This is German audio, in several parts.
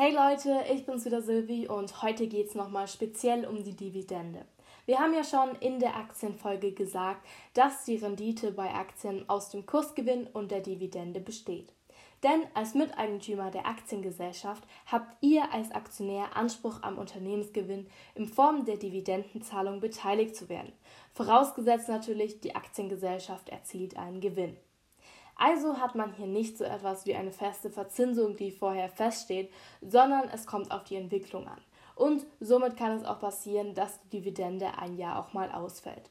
Hey Leute, ich bin's wieder Silvi und heute geht's nochmal speziell um die Dividende. Wir haben ja schon in der Aktienfolge gesagt, dass die Rendite bei Aktien aus dem Kursgewinn und der Dividende besteht. Denn als Miteigentümer der Aktiengesellschaft habt ihr als Aktionär Anspruch am Unternehmensgewinn in Form der Dividendenzahlung beteiligt zu werden. Vorausgesetzt natürlich, die Aktiengesellschaft erzielt einen Gewinn. Also hat man hier nicht so etwas wie eine feste Verzinsung, die vorher feststeht, sondern es kommt auf die Entwicklung an. Und somit kann es auch passieren, dass die Dividende ein Jahr auch mal ausfällt.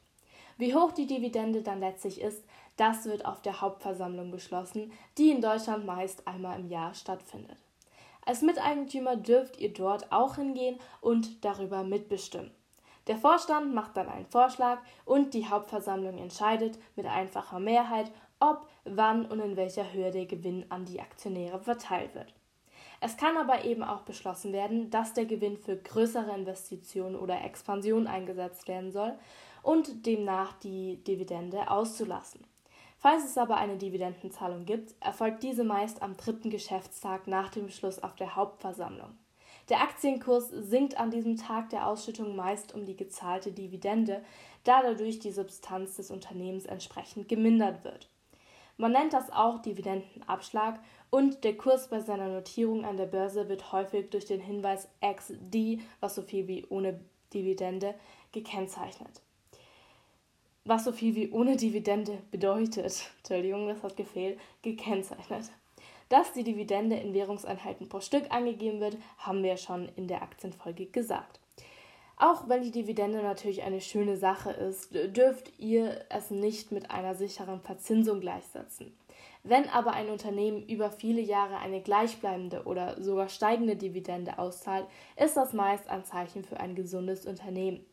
Wie hoch die Dividende dann letztlich ist, das wird auf der Hauptversammlung beschlossen, die in Deutschland meist einmal im Jahr stattfindet. Als Miteigentümer dürft ihr dort auch hingehen und darüber mitbestimmen. Der Vorstand macht dann einen Vorschlag und die Hauptversammlung entscheidet mit einfacher Mehrheit, ob, wann und in welcher Höhe der Gewinn an die Aktionäre verteilt wird. Es kann aber eben auch beschlossen werden, dass der Gewinn für größere Investitionen oder Expansion eingesetzt werden soll und demnach die Dividende auszulassen. Falls es aber eine Dividendenzahlung gibt, erfolgt diese meist am dritten Geschäftstag nach dem Beschluss auf der Hauptversammlung. Der Aktienkurs sinkt an diesem Tag der Ausschüttung meist um die gezahlte Dividende, da dadurch die Substanz des Unternehmens entsprechend gemindert wird. Man nennt das auch Dividendenabschlag und der Kurs bei seiner Notierung an der Börse wird häufig durch den Hinweis XD, was so viel wie ohne Dividende, gekennzeichnet. Was so viel wie ohne Dividende bedeutet, Entschuldigung, das hat gefehlt, gekennzeichnet. Dass die Dividende in Währungseinheiten pro Stück angegeben wird, haben wir schon in der Aktienfolge gesagt. Auch wenn die Dividende natürlich eine schöne Sache ist, dürft ihr es nicht mit einer sicheren Verzinsung gleichsetzen. Wenn aber ein Unternehmen über viele Jahre eine gleichbleibende oder sogar steigende Dividende auszahlt, ist das meist ein Zeichen für ein gesundes Unternehmen.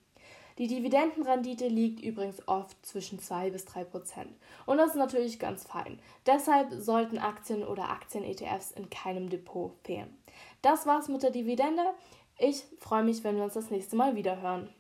Die Dividendenrendite liegt übrigens oft zwischen 2 bis 3 Prozent. Und das ist natürlich ganz fein. Deshalb sollten Aktien oder Aktien-ETFs in keinem Depot fehlen. Das war's mit der Dividende. Ich freue mich, wenn wir uns das nächste Mal wieder hören.